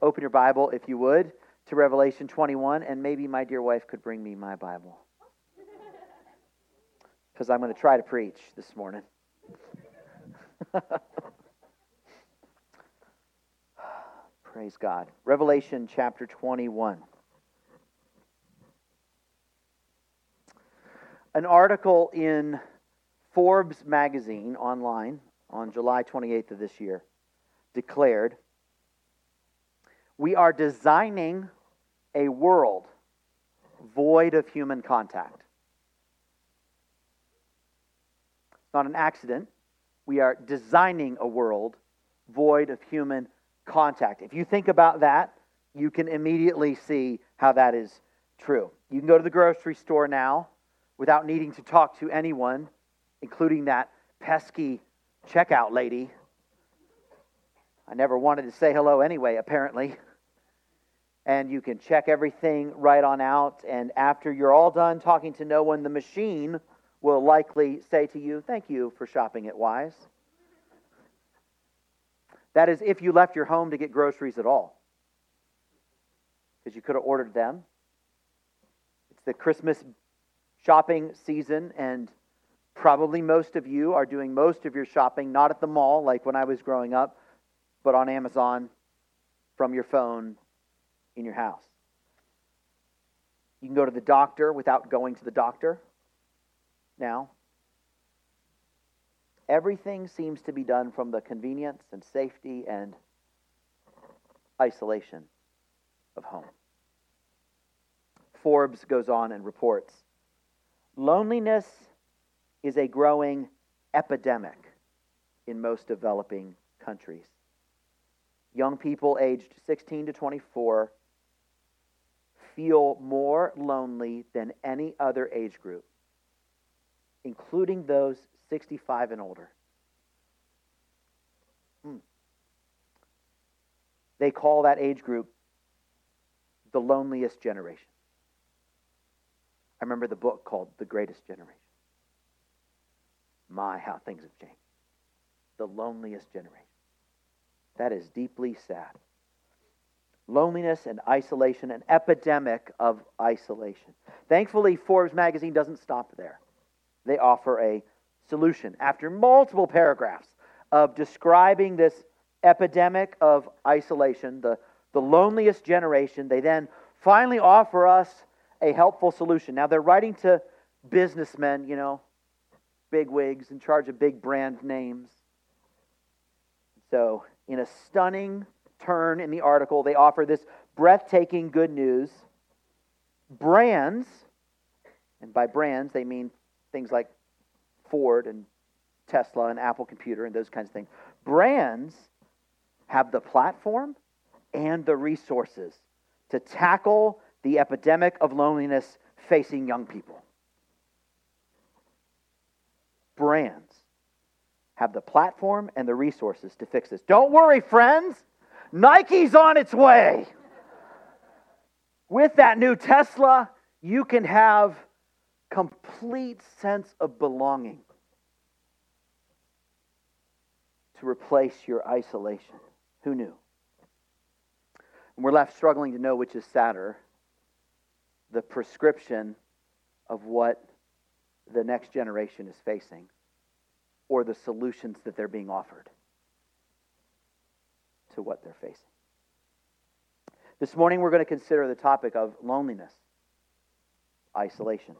open your Bible, if you would, to Revelation 21, and maybe my dear wife could bring me my Bible. Because I'm going to try to preach this morning. Praise God. Revelation chapter 21. An article in Forbes magazine online on July 28th of this year declared We are designing a world void of human contact. It's not an accident. We are designing a world void of human contact. If you think about that, you can immediately see how that is true. You can go to the grocery store now without needing to talk to anyone, including that pesky checkout lady. I never wanted to say hello anyway, apparently. And you can check everything right on out. And after you're all done talking to no one, the machine will likely say to you, Thank you for shopping at Wise. That is, if you left your home to get groceries at all, because you could have ordered them. It's the Christmas shopping season, and probably most of you are doing most of your shopping not at the mall, like when I was growing up, but on Amazon from your phone in your house. You can go to the doctor without going to the doctor now. Everything seems to be done from the convenience and safety and isolation of home. Forbes goes on and reports loneliness is a growing epidemic in most developing countries. Young people aged 16 to 24 feel more lonely than any other age group, including those 65 and older. Hmm. They call that age group the loneliest generation. I remember the book called The Greatest Generation. My, how things have changed. The loneliest generation. That is deeply sad. Loneliness and isolation, an epidemic of isolation. Thankfully, Forbes magazine doesn't stop there. They offer a solution. After multiple paragraphs of describing this epidemic of isolation, the, the loneliest generation, they then finally offer us a helpful solution. Now, they're writing to businessmen, you know, big wigs in charge of big brand names. So, in a stunning turn in the article, they offer this breathtaking good news. Brands, and by brands, they mean things like Ford and Tesla and Apple Computer and those kinds of things. Brands have the platform and the resources to tackle the epidemic of loneliness facing young people. Brands have the platform and the resources to fix this. Don't worry, friends. Nike's on its way. With that new Tesla, you can have complete sense of belonging to replace your isolation. Who knew? And we're left struggling to know which is sadder the prescription of what the next generation is facing or the solutions that they're being offered to what they're facing. This morning, we're going to consider the topic of loneliness, isolation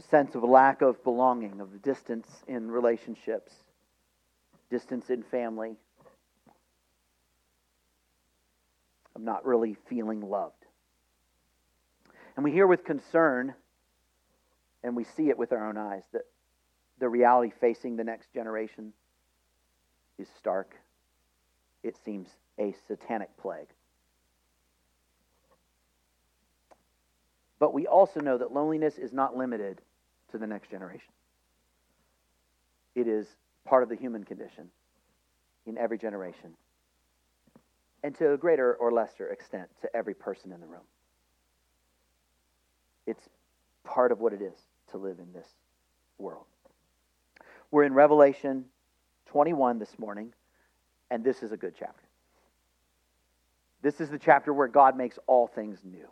a sense of lack of belonging, of distance in relationships, distance in family, of not really feeling loved. And we hear with concern, and we see it with our own eyes, that the reality facing the next generation is stark. It seems a satanic plague. But we also know that loneliness is not limited to the next generation. It is part of the human condition in every generation, and to a greater or lesser extent, to every person in the room. It's part of what it is to live in this world. We're in Revelation 21 this morning, and this is a good chapter. This is the chapter where God makes all things new.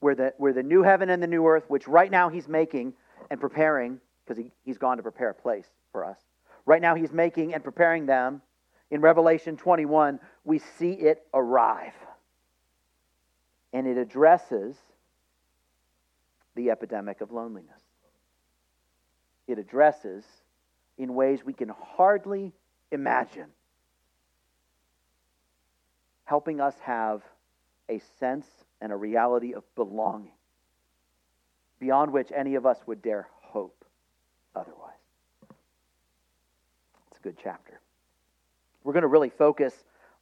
Where the, where the new heaven and the new earth, which right now he's making and preparing, because he, he's gone to prepare a place for us. Right now he's making and preparing them. In Revelation 21, we see it arrive. And it addresses the epidemic of loneliness. It addresses in ways we can hardly imagine helping us have a sense and a reality of belonging beyond which any of us would dare hope otherwise. It's a good chapter. We're going to really focus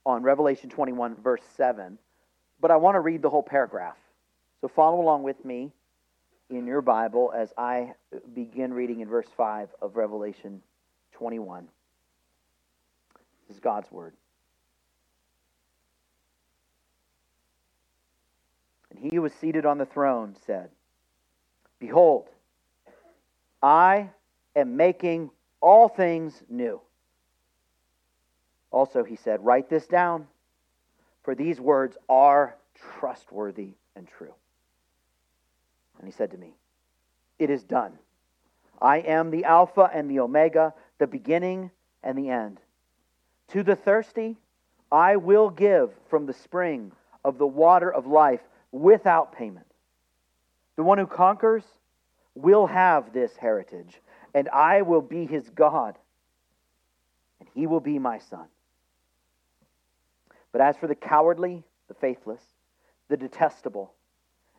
on Revelation 21, verse 7, but I want to read the whole paragraph. So follow along with me in your Bible as I begin reading in verse 5 of Revelation 21. Is God's Word. And he who was seated on the throne said, Behold, I am making all things new. Also, he said, Write this down, for these words are trustworthy and true. And he said to me, It is done. I am the Alpha and the Omega, the beginning and the end. To the thirsty, I will give from the spring of the water of life without payment. The one who conquers will have this heritage, and I will be his God, and he will be my son. But as for the cowardly, the faithless, the detestable,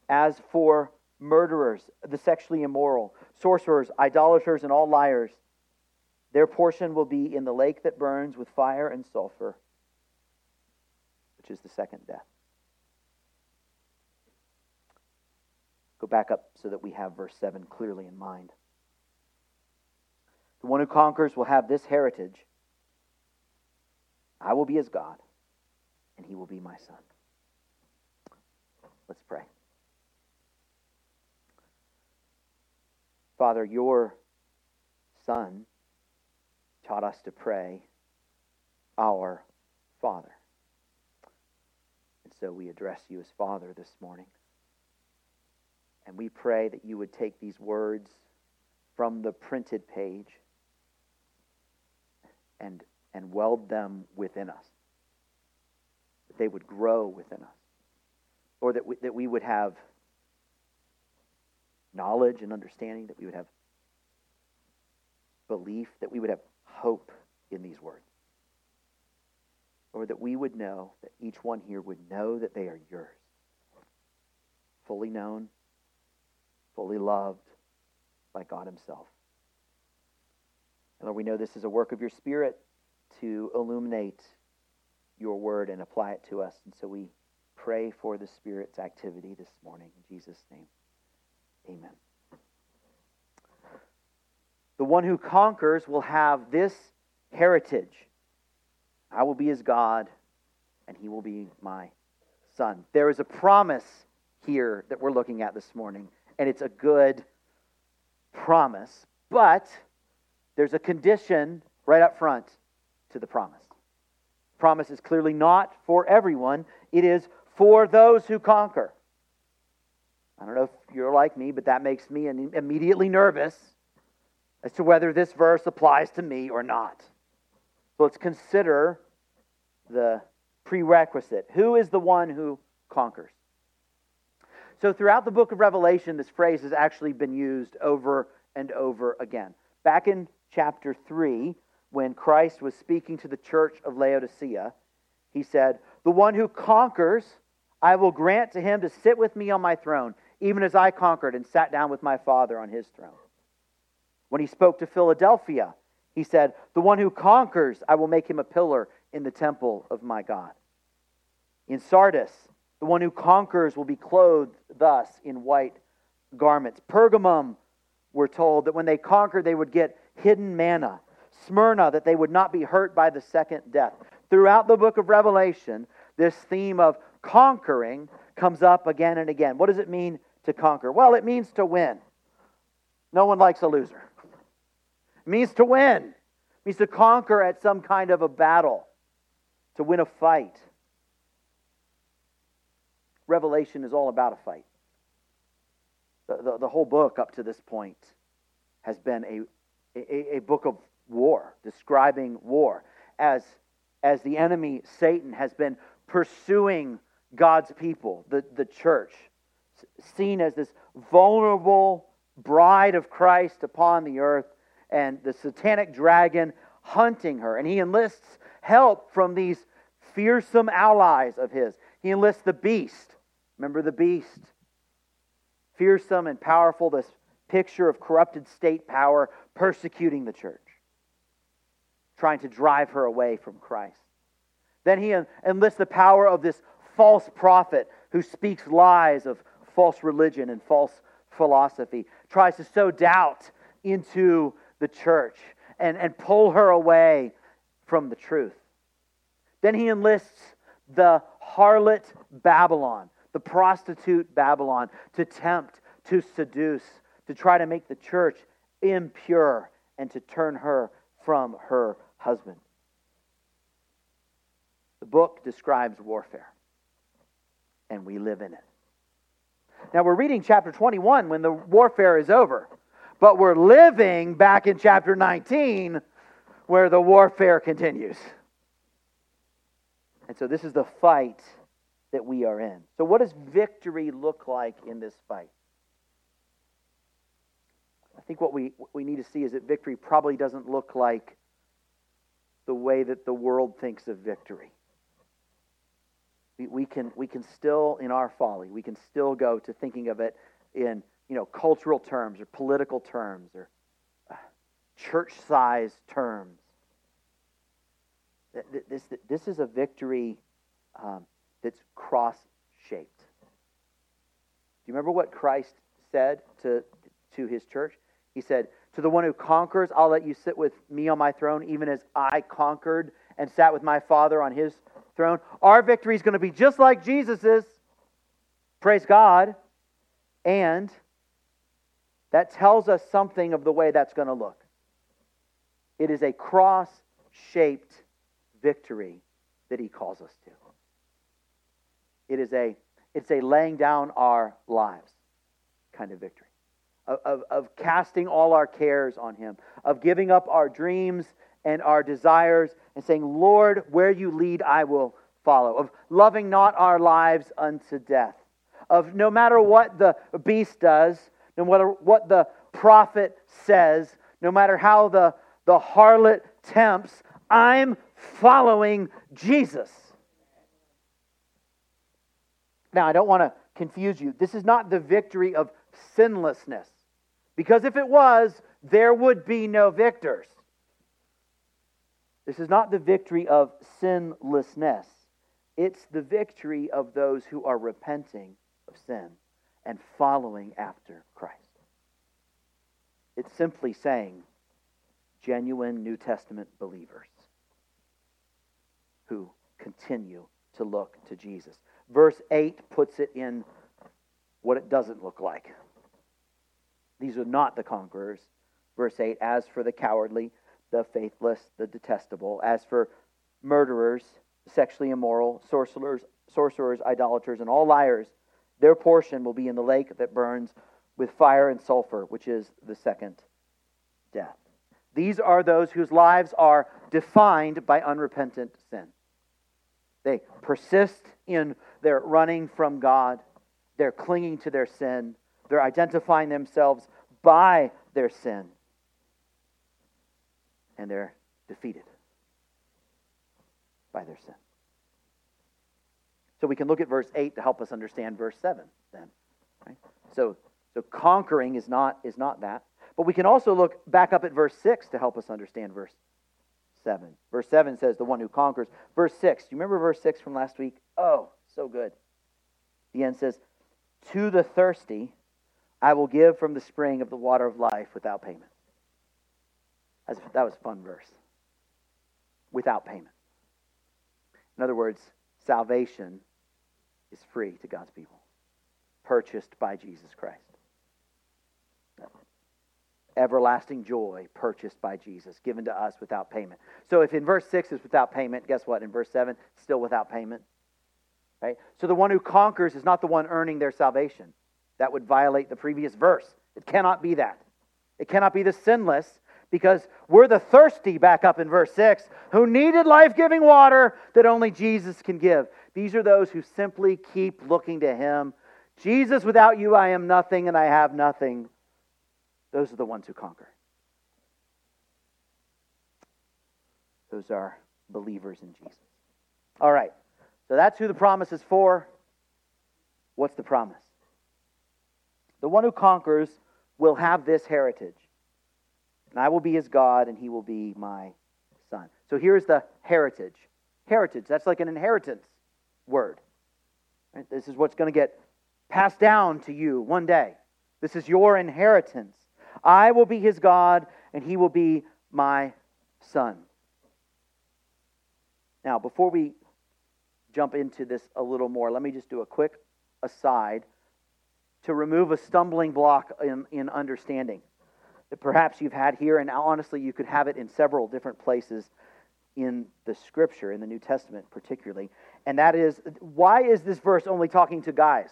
as for murderers, the sexually immoral, sorcerers, idolaters, and all liars, their portion will be in the lake that burns with fire and sulfur, which is the second death. Go back up so that we have verse 7 clearly in mind. The one who conquers will have this heritage I will be his God, and he will be my son. Let's pray. Father, your Son taught us to pray, Our Father. And so we address you as Father this morning. And we pray that you would take these words from the printed page and, and weld them within us. That they would grow within us. Or that we, that we would have knowledge and understanding, that we would have belief, that we would have hope in these words. Or that we would know, that each one here would know that they are yours. Fully known, fully loved by God Himself. And Lord, we know this is a work of your Spirit to illuminate your word and apply it to us. And so we pray for the Spirit's activity this morning. In Jesus' name, amen. The one who conquers will have this heritage I will be his God, and he will be my son. There is a promise here that we're looking at this morning and it's a good promise. But there's a condition right up front to the promise. Promise is clearly not for everyone, it is for those who conquer. I don't know if you're like me, but that makes me immediately nervous as to whether this verse applies to me or not. So let's consider the prerequisite. Who is the one who conquers? So, throughout the book of Revelation, this phrase has actually been used over and over again. Back in chapter 3, when Christ was speaking to the church of Laodicea, he said, The one who conquers, I will grant to him to sit with me on my throne, even as I conquered and sat down with my Father on his throne. When he spoke to Philadelphia, he said, The one who conquers, I will make him a pillar in the temple of my God. In Sardis, the one who conquers will be clothed thus in white garments. Pergamum, we're told that when they conquered, they would get hidden manna. Smyrna, that they would not be hurt by the second death. Throughout the book of Revelation, this theme of conquering comes up again and again. What does it mean to conquer? Well, it means to win. No one likes a loser. It means to win. It means to conquer at some kind of a battle, to win a fight. Revelation is all about a fight. The, the, the whole book up to this point has been a, a, a book of war, describing war. As, as the enemy, Satan, has been pursuing God's people, the, the church, seen as this vulnerable bride of Christ upon the earth, and the satanic dragon hunting her. And he enlists help from these fearsome allies of his. He enlists the beast. Remember the beast? Fearsome and powerful, this picture of corrupted state power persecuting the church, trying to drive her away from Christ. Then he enlists the power of this false prophet who speaks lies of false religion and false philosophy, tries to sow doubt into the church and, and pull her away from the truth. Then he enlists the harlot Babylon, the prostitute Babylon, to tempt, to seduce, to try to make the church impure and to turn her from her husband. The book describes warfare, and we live in it. Now, we're reading chapter 21 when the warfare is over, but we're living back in chapter 19 where the warfare continues. And so, this is the fight that we are in. So, what does victory look like in this fight? I think what we, what we need to see is that victory probably doesn't look like the way that the world thinks of victory. We, we, can, we can still, in our folly, we can still go to thinking of it in you know, cultural terms or political terms or uh, church size terms. This, this is a victory um, that's cross shaped. Do you remember what Christ said to, to his church? He said, To the one who conquers, I'll let you sit with me on my throne, even as I conquered and sat with my Father on his throne. Our victory is going to be just like Jesus's. Praise God. And that tells us something of the way that's going to look. It is a cross shaped victory that he calls us to. It is a, it's a laying down our lives kind of victory of, of, of casting all our cares on Him, of giving up our dreams and our desires and saying, Lord, where you lead, I will follow, of loving not our lives unto death, of no matter what the beast does, no matter what the prophet says, no matter how the, the harlot tempts, I'm following Jesus. Now, I don't want to confuse you. This is not the victory of sinlessness. Because if it was, there would be no victors. This is not the victory of sinlessness, it's the victory of those who are repenting of sin and following after Christ. It's simply saying genuine New Testament believers who continue to look to Jesus. Verse 8 puts it in what it doesn't look like. These are not the conquerors. Verse 8 As for the cowardly, the faithless, the detestable, as for murderers, sexually immoral, sorcerers, sorcerers, idolaters, and all liars, their portion will be in the lake that burns with fire and sulfur, which is the second death. These are those whose lives are defined by unrepentant sin. They persist in their running from God, they're clinging to their sin, they're identifying themselves by their sin. And they're defeated by their sin. So we can look at verse 8 to help us understand verse 7 then. Right? So, so conquering is not, is not that. But we can also look back up at verse 6 to help us understand verse 7. Verse 7 says, the one who conquers. Verse 6, do you remember verse 6 from last week? Oh, so good. The end says, To the thirsty, I will give from the spring of the water of life without payment. that was a fun verse. Without payment. In other words, salvation is free to God's people, purchased by Jesus Christ. Everlasting joy purchased by Jesus, given to us without payment. So if in verse 6 is without payment, guess what? In verse 7, still without payment. Right? So the one who conquers is not the one earning their salvation. That would violate the previous verse. It cannot be that. It cannot be the sinless because we're the thirsty, back up in verse 6, who needed life giving water that only Jesus can give. These are those who simply keep looking to Him. Jesus, without you, I am nothing and I have nothing. Those are the ones who conquer. Those are believers in Jesus. All right. So that's who the promise is for. What's the promise? The one who conquers will have this heritage. And I will be his God, and he will be my son. So here's the heritage. Heritage, that's like an inheritance word. Right? This is what's going to get passed down to you one day. This is your inheritance. I will be his God, and he will be my son. Now, before we jump into this a little more, let me just do a quick aside to remove a stumbling block in, in understanding that perhaps you've had here, and honestly, you could have it in several different places in the scripture, in the New Testament particularly. And that is why is this verse only talking to guys?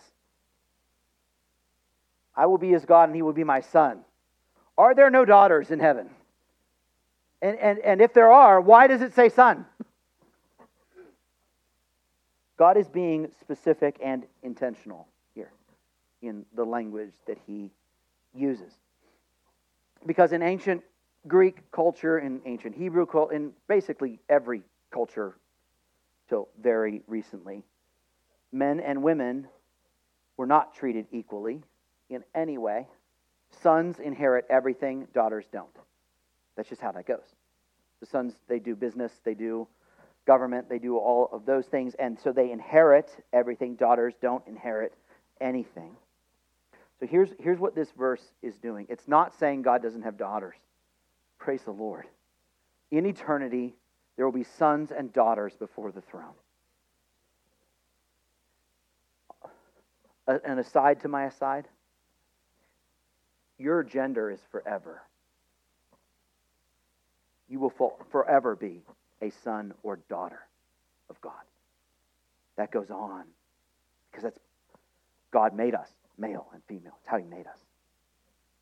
I will be his God and he will be my son. Are there no daughters in heaven? And, and, and if there are, why does it say son? God is being specific and intentional here in the language that he uses. Because in ancient Greek culture, and ancient Hebrew culture, in basically every culture till very recently, men and women were not treated equally in any way. Sons inherit everything, daughters don't. That's just how that goes. The sons, they do business, they do government, they do all of those things, and so they inherit everything. Daughters don't inherit anything. So here's, here's what this verse is doing it's not saying God doesn't have daughters. Praise the Lord. In eternity, there will be sons and daughters before the throne. An aside to my aside your gender is forever. You will forever be a son or daughter of God. That goes on because that's God made us male and female. It's how He made us.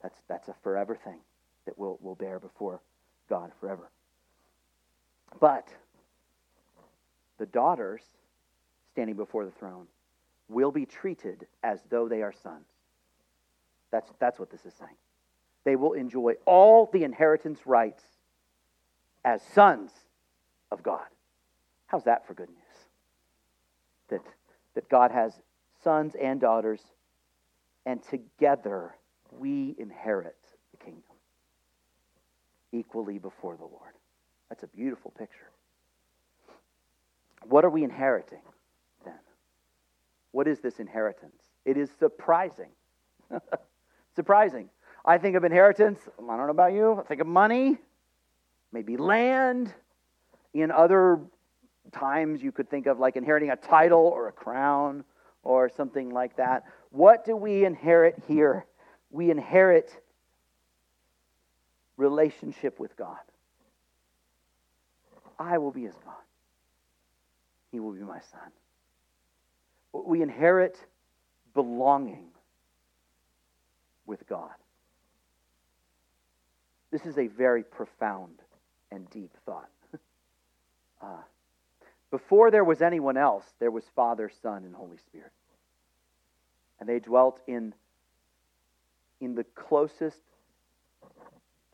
That's that's a forever thing that we'll we'll bear before God forever. But the daughters standing before the throne will be treated as though they are sons. That's, that's what this is saying. They will enjoy all the inheritance rights as sons of God. How's that for good news? That, that God has sons and daughters, and together we inherit equally before the Lord. That's a beautiful picture. What are we inheriting then? What is this inheritance? It is surprising. surprising. I think of inheritance, I don't know about you, I think of money, maybe land, in other times, you could think of like inheriting a title or a crown or something like that. What do we inherit here? We inherit relationship with God. I will be his God. He will be my son. We inherit belonging with God. This is a very profound and deep thought. Uh, before there was anyone else, there was Father, Son, and Holy Spirit. And they dwelt in, in the closest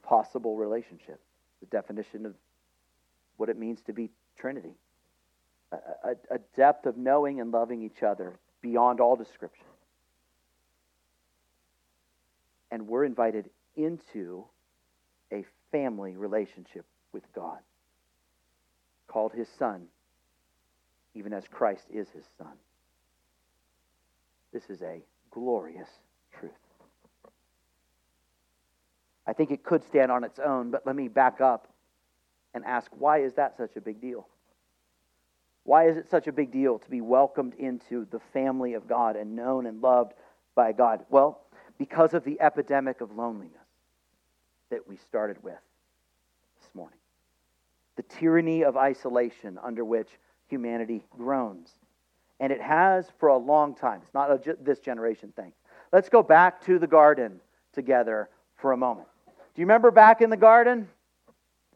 possible relationship, the definition of what it means to be Trinity. A, a, a depth of knowing and loving each other beyond all description. And we're invited into a family relationship with God called his Son, even as Christ is his Son. This is a glorious truth. I think it could stand on its own, but let me back up and ask why is that such a big deal? Why is it such a big deal to be welcomed into the family of God and known and loved by God? Well, because of the epidemic of loneliness that we started with this morning the tyranny of isolation under which humanity groans. And it has for a long time. It's not a, this generation thing. Let's go back to the garden together for a moment. Do you remember back in the garden?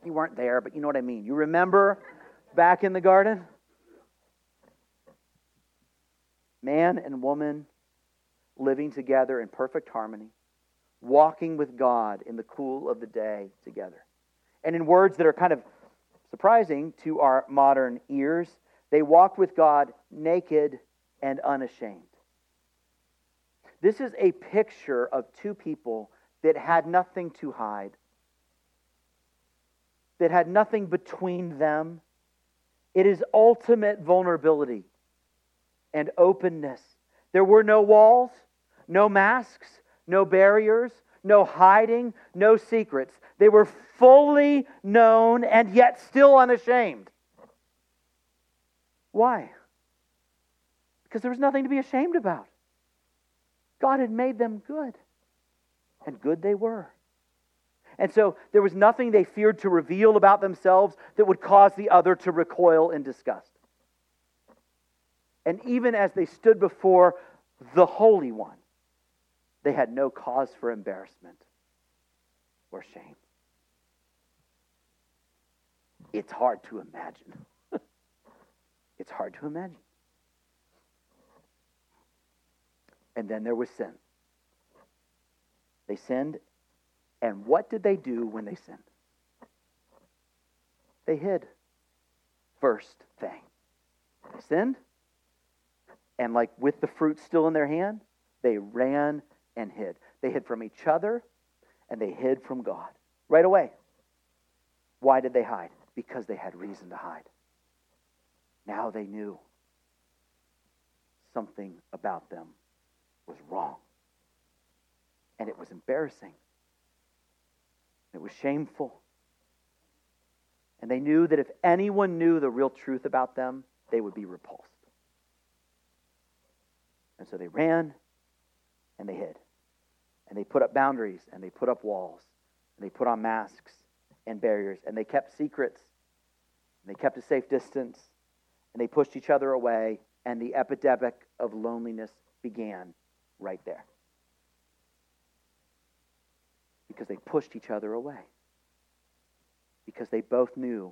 You weren't there, but you know what I mean. You remember back in the garden? Man and woman living together in perfect harmony, walking with God in the cool of the day together. And in words that are kind of surprising to our modern ears, they walked with God naked and unashamed. This is a picture of two people that had nothing to hide, that had nothing between them. It is ultimate vulnerability and openness. There were no walls, no masks, no barriers, no hiding, no secrets. They were fully known and yet still unashamed. Why? Because there was nothing to be ashamed about. God had made them good, and good they were. And so there was nothing they feared to reveal about themselves that would cause the other to recoil in disgust. And even as they stood before the Holy One, they had no cause for embarrassment or shame. It's hard to imagine. it's hard to imagine. And then there was sin. They sinned, and what did they do when they sinned? They hid. First thing. They sinned, and like with the fruit still in their hand, they ran and hid. They hid from each other and they hid from God right away. Why did they hide? Because they had reason to hide. Now they knew something about them was wrong. And it was embarrassing. It was shameful. And they knew that if anyone knew the real truth about them, they would be repulsed. And so they ran and they hid. And they put up boundaries and they put up walls. And they put on masks and barriers. And they kept secrets. And they kept a safe distance. And they pushed each other away. And the epidemic of loneliness began right there. Because they pushed each other away. Because they both knew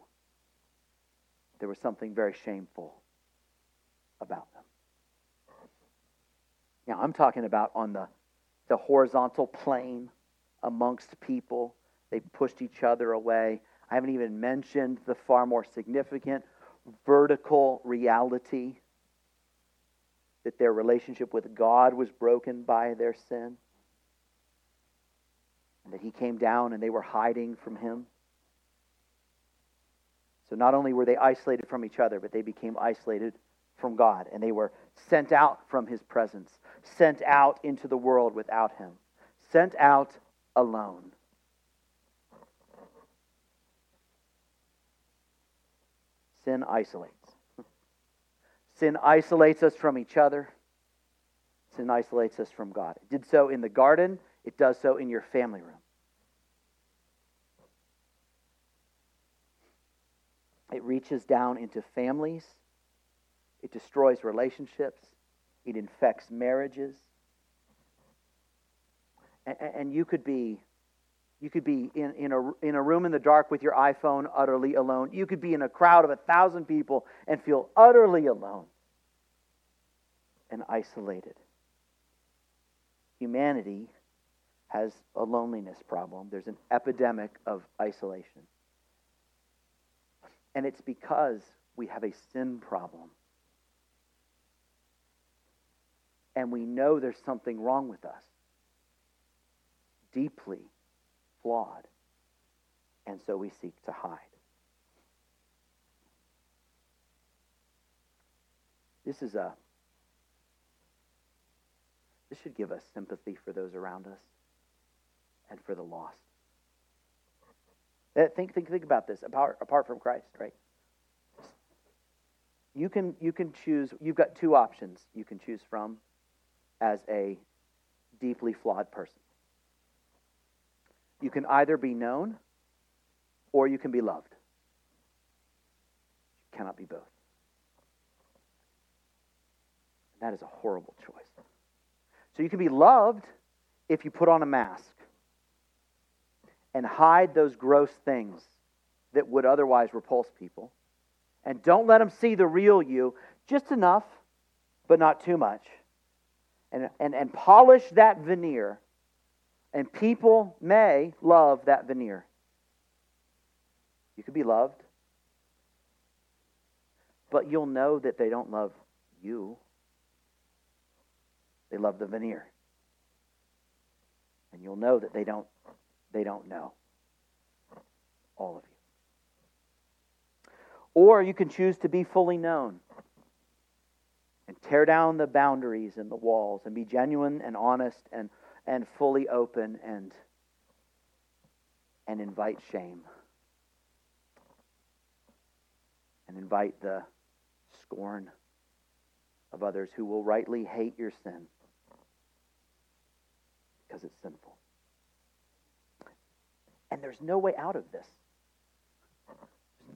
there was something very shameful about them. Now, I'm talking about on the, the horizontal plane amongst people. They pushed each other away. I haven't even mentioned the far more significant vertical reality that their relationship with God was broken by their sin. And that He came down and they were hiding from Him. So not only were they isolated from each other, but they became isolated from God. And they were sent out from His presence sent out into the world without him, sent out alone. Sin isolates. Sin isolates us from each other. Sin isolates us from God. It did so in the garden, it does so in your family room. It reaches down into families, it destroys relationships, it infects marriages. And, and you could be you could be in, in, a, in a room in the dark with your iPhone utterly alone. You could be in a crowd of a thousand people and feel utterly alone and isolated. Humanity has a loneliness problem. There's an epidemic of isolation. And it's because we have a sin problem. and we know there's something wrong with us, deeply flawed, and so we seek to hide. This is a this should give us sympathy for those around us and for the lost. Think, think, think about this apart, apart from Christ, right? You can, you can choose, you've got two options you can choose from as a deeply flawed person. You can either be known or you can be loved. You cannot be both. That is a horrible choice. So you can be loved if you put on a mask and hide those gross things that would otherwise repulse people. And don't let them see the real you, just enough, but not too much. And, and, and polish that veneer. And people may love that veneer. You could be loved, but you'll know that they don't love you. They love the veneer. And you'll know that they don't they don't know all of you. Or you can choose to be fully known and tear down the boundaries and the walls and be genuine and honest and, and fully open and, and invite shame and invite the scorn of others who will rightly hate your sin because it's sinful. And there's no way out of this.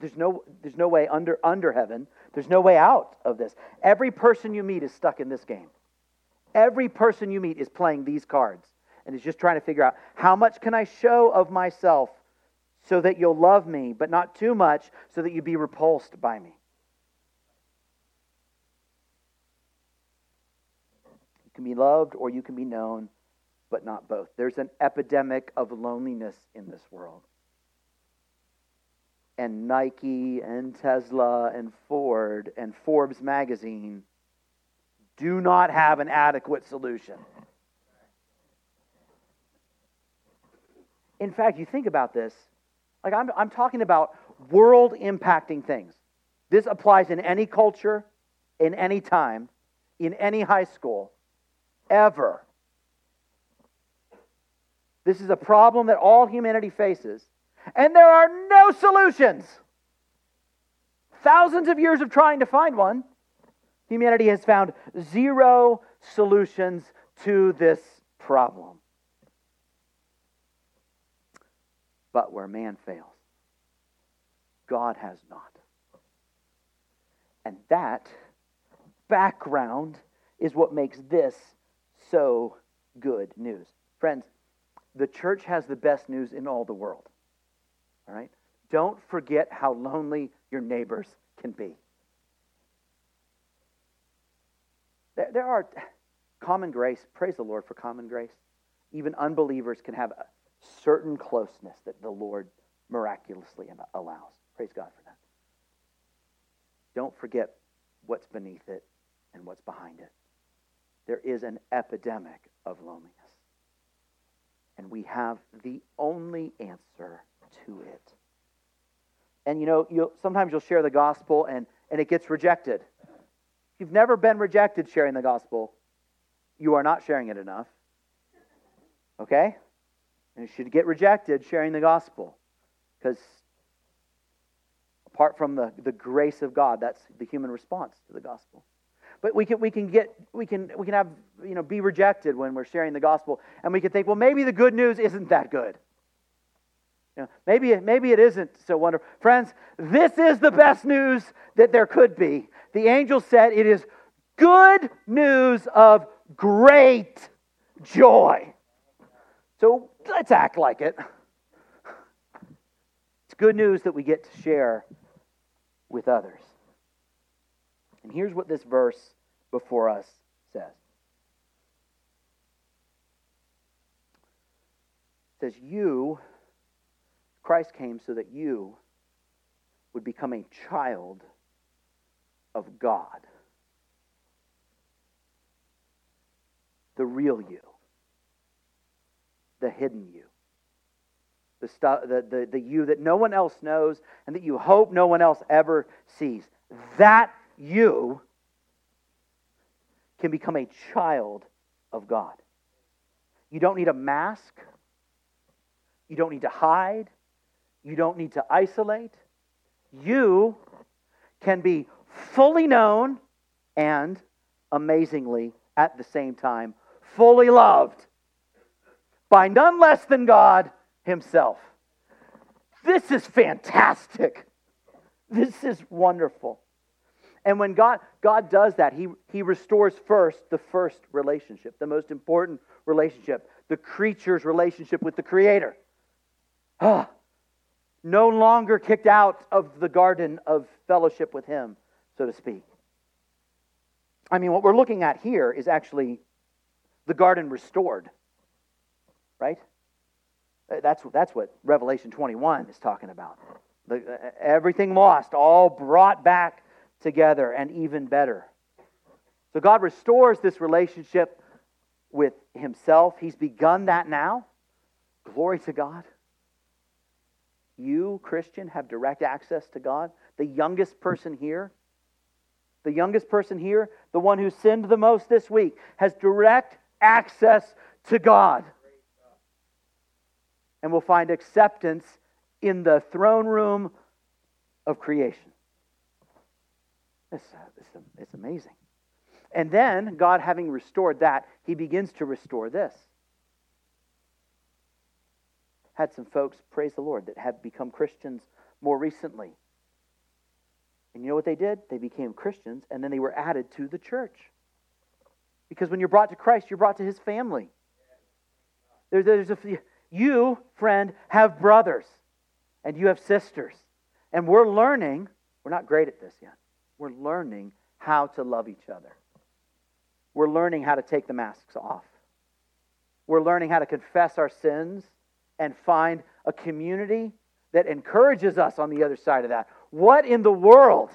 There's no, there's no way under, under heaven. There's no way out of this. Every person you meet is stuck in this game. Every person you meet is playing these cards and is just trying to figure out how much can I show of myself so that you'll love me, but not too much so that you be repulsed by me. You can be loved or you can be known but not both. There's an epidemic of loneliness in this world. And Nike and Tesla and Ford and Forbes magazine do not have an adequate solution. In fact, you think about this, like I'm, I'm talking about world impacting things. This applies in any culture, in any time, in any high school, ever. This is a problem that all humanity faces, and there are no solutions. Thousands of years of trying to find one, humanity has found zero solutions to this problem. But where man fails, God has not. And that background is what makes this so good news. Friends, the church has the best news in all the world. All right? Don't forget how lonely your neighbors can be. There, there are common grace. Praise the Lord for common grace. Even unbelievers can have a certain closeness that the Lord miraculously allows. Praise God for that. Don't forget what's beneath it and what's behind it. There is an epidemic of loneliness and we have the only answer to it. And you know, you'll, sometimes you'll share the gospel and, and it gets rejected. If you've never been rejected sharing the gospel, you are not sharing it enough. Okay? And you should get rejected sharing the gospel. Because apart from the, the grace of God, that's the human response to the gospel. But we can, we can get, we can, we can have, you know, be rejected when we're sharing the gospel. And we can think, well, maybe the good news isn't that good. You know, maybe, maybe it isn't so wonderful. Friends, this is the best news that there could be. The angel said it is good news of great joy. So let's act like it. It's good news that we get to share with others. And here's what this verse before us says it says, You, Christ came so that you would become a child of God. The real you, the hidden you, the, stu- the, the, the you that no one else knows and that you hope no one else ever sees. That you can become a child of God. You don't need a mask. You don't need to hide. You don't need to isolate. You can be fully known and, amazingly, at the same time, fully loved by none less than God Himself. This is fantastic. This is wonderful. And when God, God does that, he, he restores first the first relationship, the most important relationship, the creature's relationship with the Creator. Ah, no longer kicked out of the garden of fellowship with Him, so to speak. I mean, what we're looking at here is actually the garden restored, right? That's, that's what Revelation 21 is talking about. The, everything lost, all brought back together and even better. So God restores this relationship with Himself. He's begun that now. Glory to God. You, Christian, have direct access to God. The youngest person here, the youngest person here, the one who sinned the most this week, has direct access to God. And will find acceptance in the throne room of creation. It's, uh, it's, it's amazing. And then, God having restored that, he begins to restore this. Had some folks, praise the Lord, that have become Christians more recently. And you know what they did? They became Christians and then they were added to the church. Because when you're brought to Christ, you're brought to his family. There, there's a, you, friend, have brothers and you have sisters. And we're learning, we're not great at this yet, we're learning how to love each other. We're learning how to take the masks off. We're learning how to confess our sins and find a community that encourages us on the other side of that. What in the world?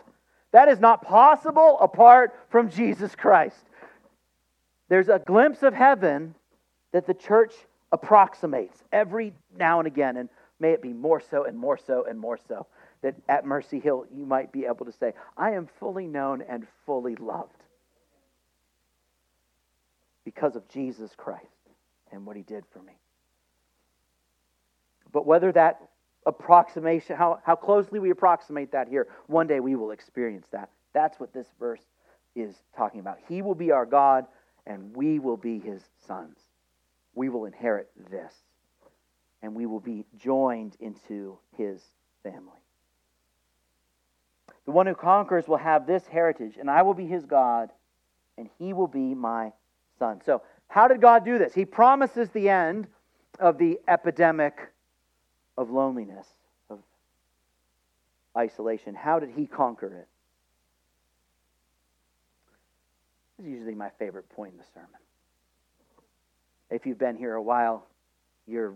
That is not possible apart from Jesus Christ. There's a glimpse of heaven that the church approximates every now and again, and may it be more so and more so and more so that at Mercy Hill you might be able to say, I am fully known and fully loved because of Jesus Christ and what he did for me. But whether that approximation, how, how closely we approximate that here, one day we will experience that. That's what this verse is talking about. He will be our God, and we will be his sons. We will inherit this, and we will be joined into his family. The one who conquers will have this heritage, and I will be his God, and he will be my son. So, how did God do this? He promises the end of the epidemic of loneliness, of isolation. How did he conquer it? This is usually my favorite point in the sermon. If you've been here a while, you're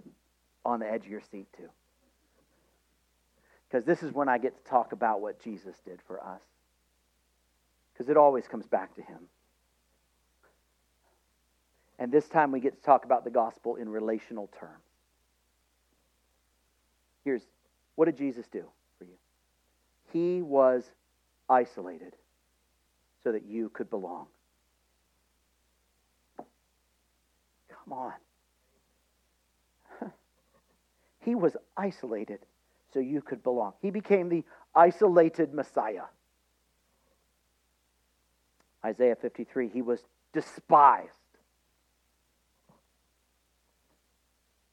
on the edge of your seat too. Because this is when I get to talk about what Jesus did for us. Because it always comes back to him. And this time we get to talk about the gospel in relational terms. Here's what did Jesus do for you? He was isolated so that you could belong. Come on. he was isolated so you could belong. He became the isolated Messiah. Isaiah 53, he was despised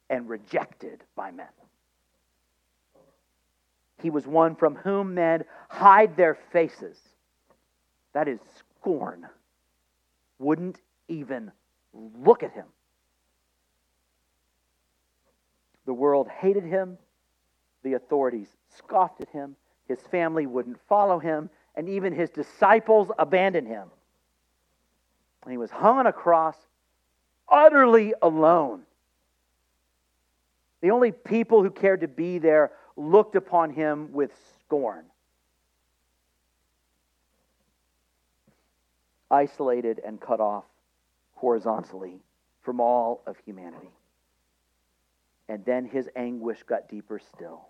and rejected by men. He was one from whom men hide their faces. That is scorn. Wouldn't even look at him. The world hated him. The authorities scoffed at him. His family wouldn't follow him. And even his disciples abandoned him. And he was hung on a cross, utterly alone. The only people who cared to be there looked upon him with scorn. Isolated and cut off horizontally from all of humanity. And then his anguish got deeper still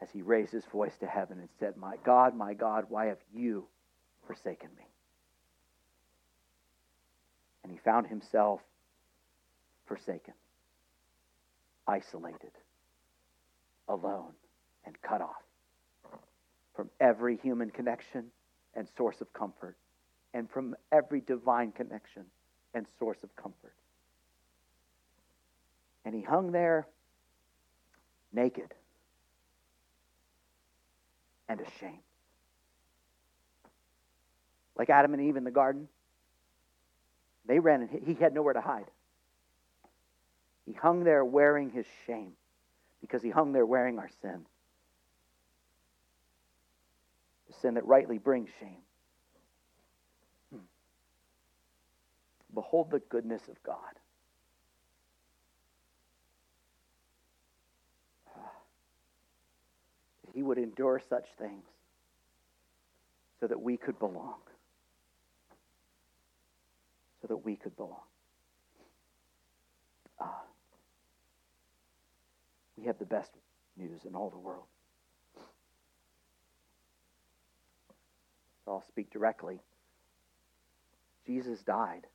as he raised his voice to heaven and said, My God, my God, why have you forsaken me? And he found himself forsaken, isolated alone and cut off from every human connection and source of comfort, and from every divine connection and source of comfort. And he hung there naked and ashamed. like Adam and Eve in the garden. They ran and he had nowhere to hide. He hung there wearing his shame because he hung there wearing our sin. The sin that rightly brings shame. Hmm. Behold the goodness of God. He would endure such things so that we could belong. So that we could belong. Ah. We have the best news in all the world. So I'll speak directly. Jesus died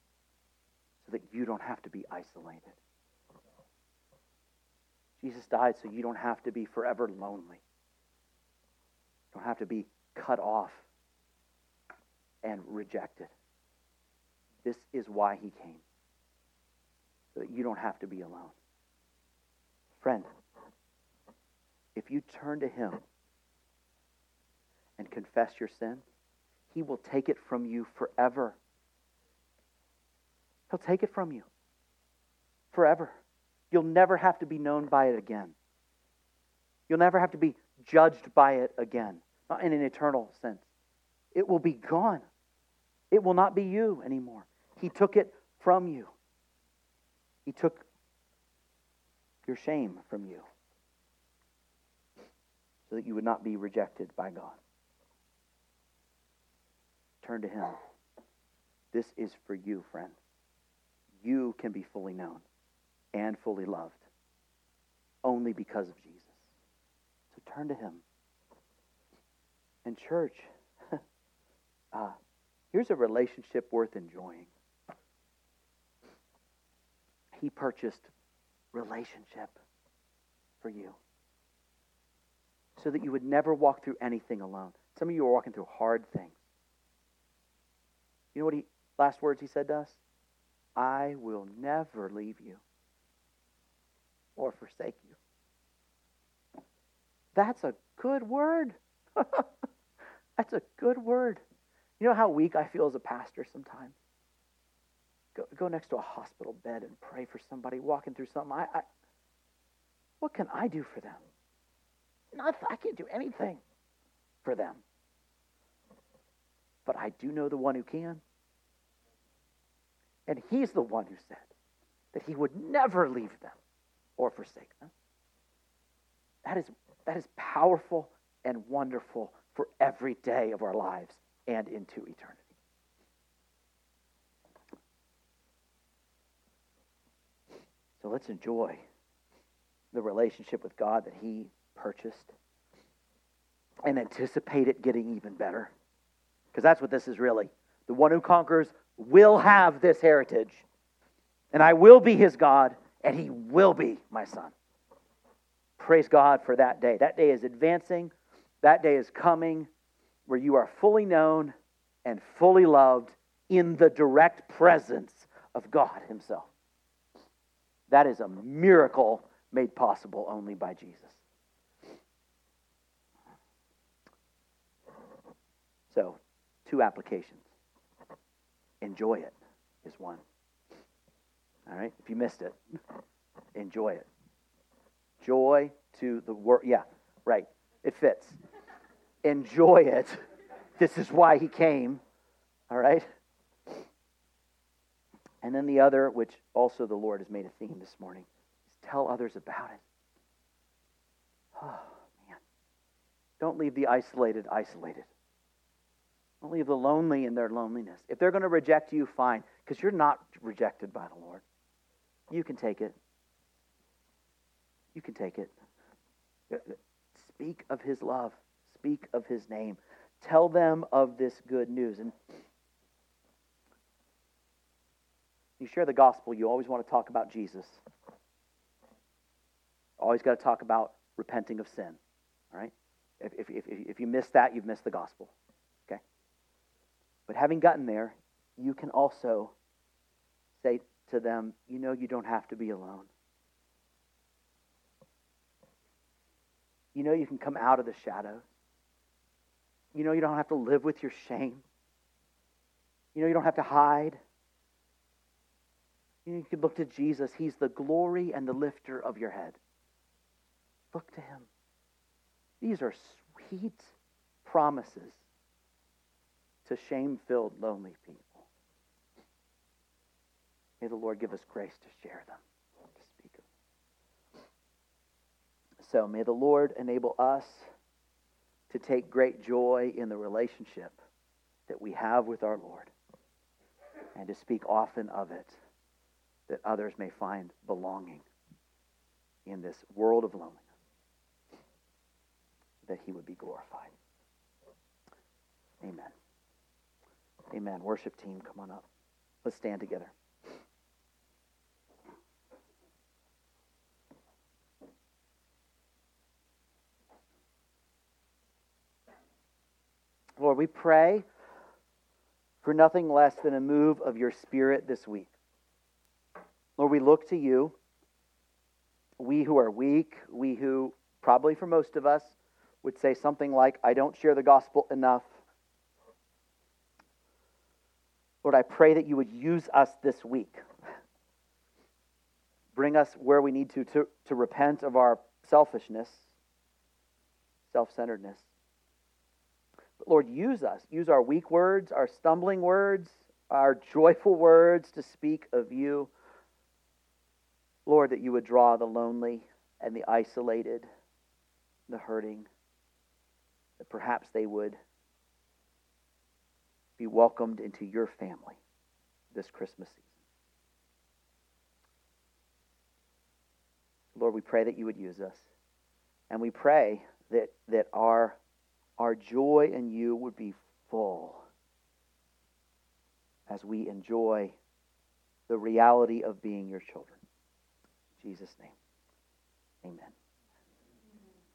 so that you don't have to be isolated. Jesus died so you don't have to be forever lonely. Don't have to be cut off and rejected. This is why he came, so that you don't have to be alone. Friend, if you turn to Him and confess your sin, He will take it from you forever. He'll take it from you forever. You'll never have to be known by it again. You'll never have to be judged by it again, not in an eternal sense. It will be gone. It will not be you anymore. He took it from you. He took your shame from you so that you would not be rejected by God. Turn to Him. This is for you, friend. You can be fully known and fully loved only because of Jesus. Turn to Him. And, church, uh, here's a relationship worth enjoying. He purchased relationship for you so that you would never walk through anything alone. Some of you are walking through hard things. You know what he last words he said to us? I will never leave you or forsake you. That's a good word. That's a good word. You know how weak I feel as a pastor sometimes? Go, go next to a hospital bed and pray for somebody walking through something. I, I, what can I do for them? Nothing. I can't do anything for them. But I do know the one who can. And he's the one who said that he would never leave them or forsake them. That is, that is powerful and wonderful for every day of our lives and into eternity. So let's enjoy the relationship with God that He purchased and anticipate it getting even better. Because that's what this is really. The one who conquers will have this heritage, and I will be his God, and he will be my son. Praise God for that day. That day is advancing, that day is coming where you are fully known and fully loved in the direct presence of God himself. That is a miracle made possible only by Jesus. So, two applications. Enjoy it is one. All right? If you missed it, enjoy it. Joy to the world. Yeah, right. It fits. Enjoy it. This is why he came. All right? And then the other, which also the Lord has made a theme this morning, is tell others about it. Oh, man. Don't leave the isolated isolated. Don't leave the lonely in their loneliness. If they're going to reject you, fine, because you're not rejected by the Lord. You can take it. You can take it. Uh, uh, speak of his love. Speak of his name. Tell them of this good news. And you share the gospel, you always want to talk about Jesus. Always got to talk about repenting of sin. All right? If, if, if, if you miss that, you've missed the gospel. Okay? But having gotten there, you can also say to them, you know, you don't have to be alone. You know, you can come out of the shadows. You know, you don't have to live with your shame. You know, you don't have to hide. You can look to Jesus. He's the glory and the lifter of your head. Look to him. These are sweet promises to shame filled, lonely people. May the Lord give us grace to share them, to speak of them. So may the Lord enable us to take great joy in the relationship that we have with our Lord and to speak often of it that others may find belonging in this world of loneliness, that he would be glorified. Amen. Amen. Worship team, come on up. Let's stand together. Lord, we pray for nothing less than a move of your Spirit this week. Lord, we look to you. We who are weak, we who, probably for most of us, would say something like, I don't share the gospel enough. Lord, I pray that you would use us this week. Bring us where we need to, to, to repent of our selfishness, self centeredness. Lord, use us. Use our weak words, our stumbling words, our joyful words to speak of you. Lord, that you would draw the lonely and the isolated, the hurting, that perhaps they would be welcomed into your family this Christmas season. Lord, we pray that you would use us. And we pray that, that our, our joy in you would be full as we enjoy the reality of being your children. In Jesus' name, amen.